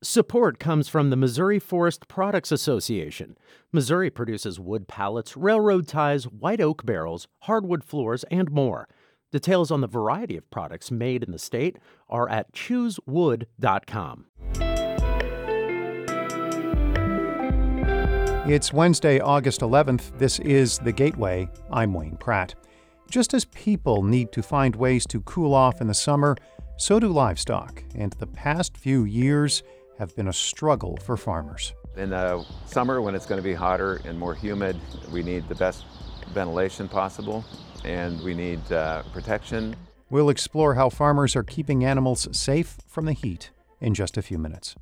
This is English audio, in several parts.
Support comes from the Missouri Forest Products Association. Missouri produces wood pallets, railroad ties, white oak barrels, hardwood floors, and more. Details on the variety of products made in the state are at choosewood.com. It's Wednesday, August 11th. This is The Gateway. I'm Wayne Pratt. Just as people need to find ways to cool off in the summer, so do livestock. And the past few years, have been a struggle for farmers. In the summer, when it's going to be hotter and more humid, we need the best ventilation possible and we need uh, protection. We'll explore how farmers are keeping animals safe from the heat in just a few minutes.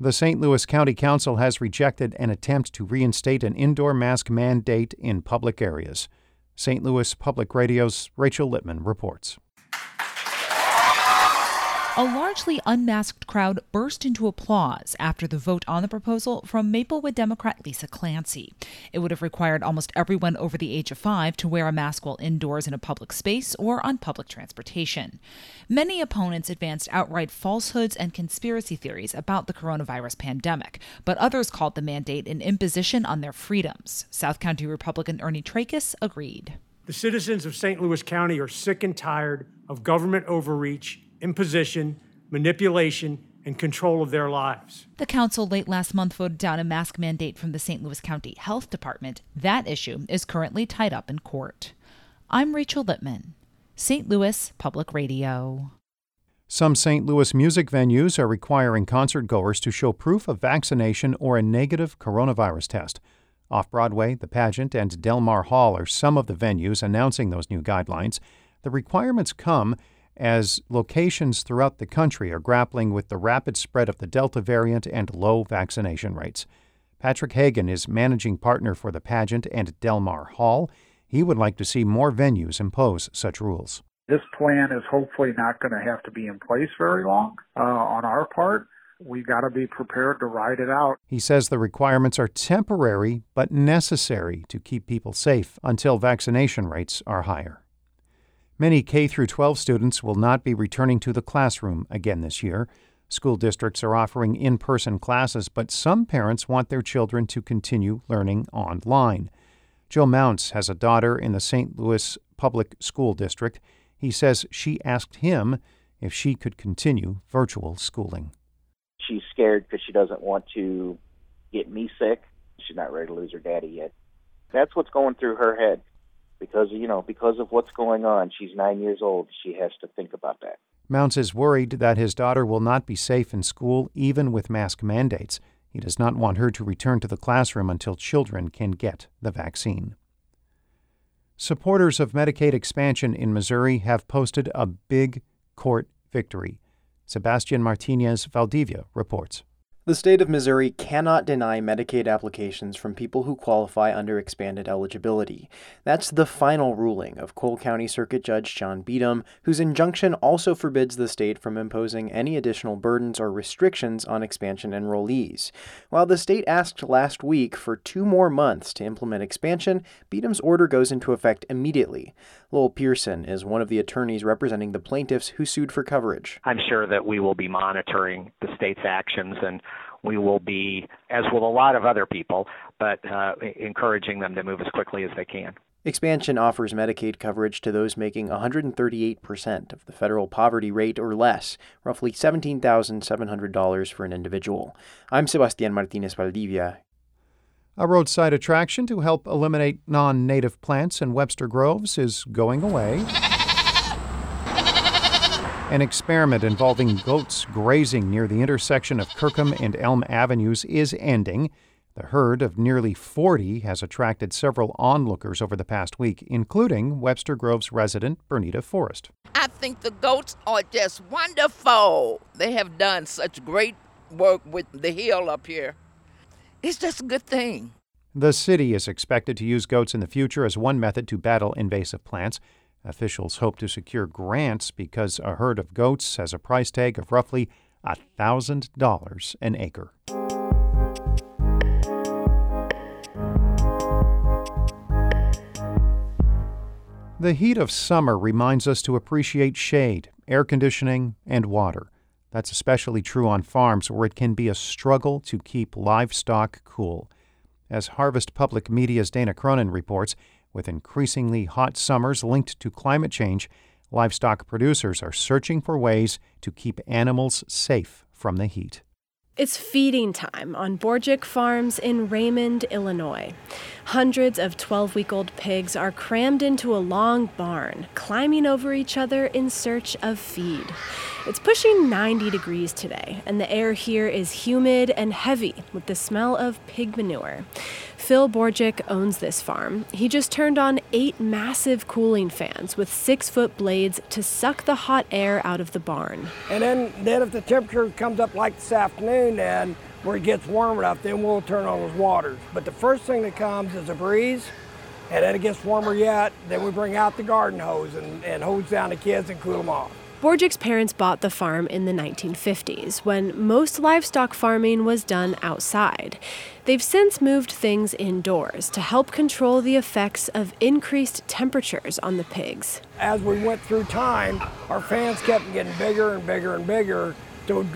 The St. Louis County Council has rejected an attempt to reinstate an indoor mask mandate in public areas. St. Louis Public Radio's Rachel Lippman reports. A largely unmasked crowd burst into applause after the vote on the proposal from Maplewood Democrat Lisa Clancy. It would have required almost everyone over the age of five to wear a mask while indoors in a public space or on public transportation. Many opponents advanced outright falsehoods and conspiracy theories about the coronavirus pandemic, but others called the mandate an imposition on their freedoms. South County Republican Ernie Trakas agreed. The citizens of St. Louis County are sick and tired of government overreach imposition, manipulation, and control of their lives. The council late last month voted down a mask mandate from the St. Louis County Health Department. That issue is currently tied up in court. I'm Rachel Lippman, St. Louis Public Radio. Some St. Louis music venues are requiring concert goers to show proof of vaccination or a negative coronavirus test. Off Broadway, the pageant, and Delmar Hall are some of the venues announcing those new guidelines. The requirements come as locations throughout the country are grappling with the rapid spread of the Delta variant and low vaccination rates. Patrick Hagin is managing partner for the pageant and Delmar Hall. He would like to see more venues impose such rules. This plan is hopefully not going to have to be in place very long uh, on our part. We've got to be prepared to ride it out. He says the requirements are temporary but necessary to keep people safe until vaccination rates are higher. Many K 12 students will not be returning to the classroom again this year. School districts are offering in person classes, but some parents want their children to continue learning online. Joe Mounts has a daughter in the St. Louis Public School District. He says she asked him if she could continue virtual schooling. She's scared because she doesn't want to get me sick. She's not ready to lose her daddy yet. That's what's going through her head because you know because of what's going on. She's nine years old. She has to think about that. Mounts is worried that his daughter will not be safe in school even with mask mandates. He does not want her to return to the classroom until children can get the vaccine. Supporters of Medicaid expansion in Missouri have posted a big court victory. Sebastian Martinez Valdivia reports. The state of Missouri cannot deny Medicaid applications from people who qualify under expanded eligibility. That's the final ruling of Cole County Circuit Judge John Beetem, whose injunction also forbids the state from imposing any additional burdens or restrictions on expansion enrollees. While the state asked last week for two more months to implement expansion, Beetem's order goes into effect immediately. Lowell Pearson is one of the attorneys representing the plaintiffs who sued for coverage. I'm sure that we will be monitoring the state's actions and we will be, as will a lot of other people, but uh, encouraging them to move as quickly as they can. Expansion offers Medicaid coverage to those making 138% of the federal poverty rate or less, roughly $17,700 for an individual. I'm Sebastian Martinez Valdivia. A roadside attraction to help eliminate non native plants in Webster Groves is going away. An experiment involving goats grazing near the intersection of Kirkham and Elm Avenues is ending. The herd of nearly 40 has attracted several onlookers over the past week, including Webster Groves resident Bernita Forrest. I think the goats are just wonderful. They have done such great work with the hill up here. It's just a good thing. The city is expected to use goats in the future as one method to battle invasive plants. Officials hope to secure grants because a herd of goats has a price tag of roughly $1,000 an acre. The heat of summer reminds us to appreciate shade, air conditioning, and water. That's especially true on farms where it can be a struggle to keep livestock cool. As Harvest Public Media's Dana Cronin reports, with increasingly hot summers linked to climate change, livestock producers are searching for ways to keep animals safe from the heat. It's feeding time on Borgic Farms in Raymond, Illinois. Hundreds of 12 week old pigs are crammed into a long barn, climbing over each other in search of feed. It's pushing 90 degrees today, and the air here is humid and heavy with the smell of pig manure. Phil Borgic owns this farm. He just turned on eight massive cooling fans with six foot blades to suck the hot air out of the barn. And then, then if the temperature comes up like this afternoon, then where it gets warm enough, then we'll turn on those waters. But the first thing that comes is a breeze, and then it gets warmer yet. Then we bring out the garden hose and, and hose down the kids and cool them off. Borgic's parents bought the farm in the 1950s when most livestock farming was done outside. They've since moved things indoors to help control the effects of increased temperatures on the pigs. As we went through time, our fans kept getting bigger and bigger and bigger to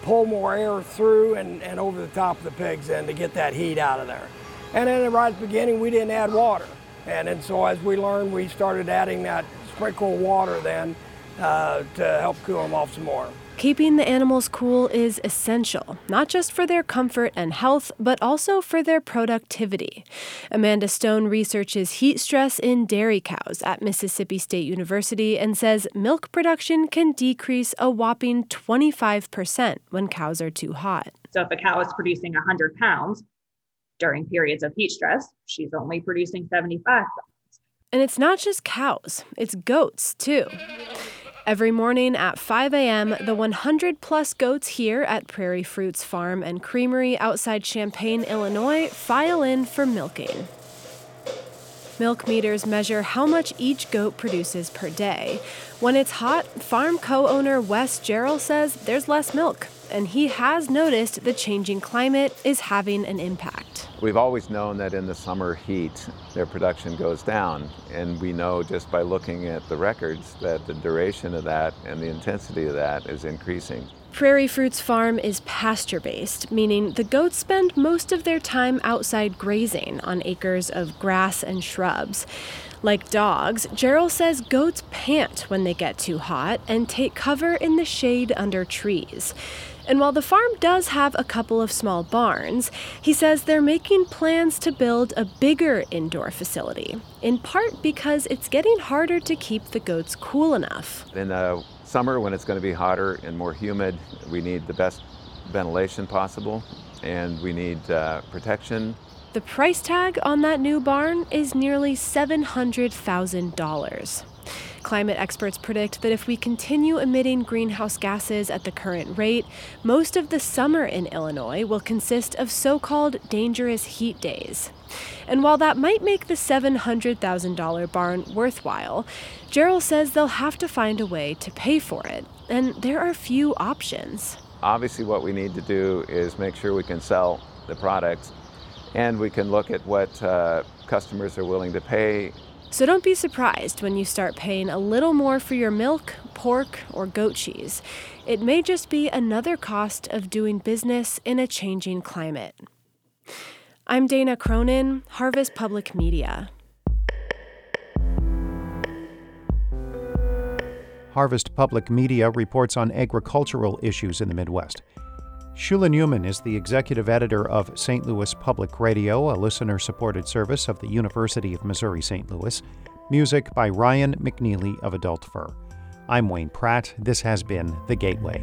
pull more air through and, and over the top of the pigs and to get that heat out of there. And then right at the beginning, we didn't add water. And, and so as we learned, we started adding that sprinkle water then uh, to help cool them off some more. Keeping the animals cool is essential, not just for their comfort and health, but also for their productivity. Amanda Stone researches heat stress in dairy cows at Mississippi State University and says milk production can decrease a whopping 25% when cows are too hot. So, if a cow is producing 100 pounds during periods of heat stress, she's only producing 75 pounds. And it's not just cows, it's goats too. Every morning at 5 a.m., the 100 plus goats here at Prairie Fruits Farm and Creamery outside Champaign, Illinois, file in for milking. Milk meters measure how much each goat produces per day. When it's hot, farm co owner Wes Jarrell says there's less milk, and he has noticed the changing climate is having an impact. We've always known that in the summer heat, their production goes down. And we know just by looking at the records that the duration of that and the intensity of that is increasing. Prairie Fruits Farm is pasture based, meaning the goats spend most of their time outside grazing on acres of grass and shrubs. Like dogs, Jarrell says goats pant when they get too hot and take cover in the shade under trees. And while the farm does have a couple of small barns, he says they're making plans to build a bigger indoor facility, in part because it's getting harder to keep the goats cool enough. In the summer, when it's going to be hotter and more humid, we need the best ventilation possible and we need uh, protection. The price tag on that new barn is nearly $700,000. Climate experts predict that if we continue emitting greenhouse gases at the current rate, most of the summer in Illinois will consist of so called dangerous heat days. And while that might make the $700,000 barn worthwhile, Jarrell says they'll have to find a way to pay for it, and there are few options. Obviously, what we need to do is make sure we can sell the products and we can look at what uh, customers are willing to pay so don't be surprised when you start paying a little more for your milk, pork, or goat cheese. It may just be another cost of doing business in a changing climate. I'm Dana Cronin, Harvest Public Media. Harvest Public Media reports on agricultural issues in the Midwest. Shula Neuman is the executive editor of St. Louis Public Radio, a listener supported service of the University of Missouri St. Louis. Music by Ryan McNeely of Adult Fur. I'm Wayne Pratt. This has been The Gateway.